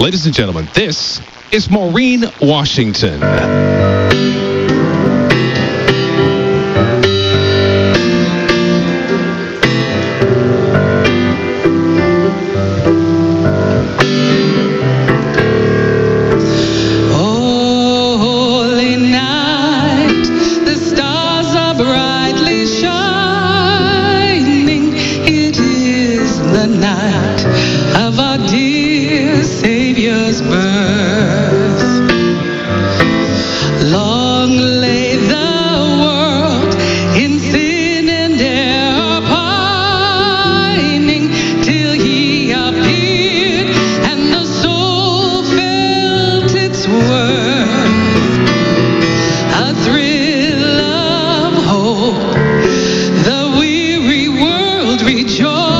Ladies and gentlemen, this is Maureen Washington. rejoice.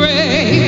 rain.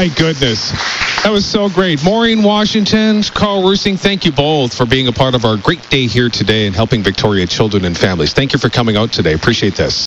My goodness. That was so great. Maureen Washington, Karel Roessingh, thank you both for being a part of our great day here today and helping Victoria children and families. Thank you for coming out today. Appreciate this.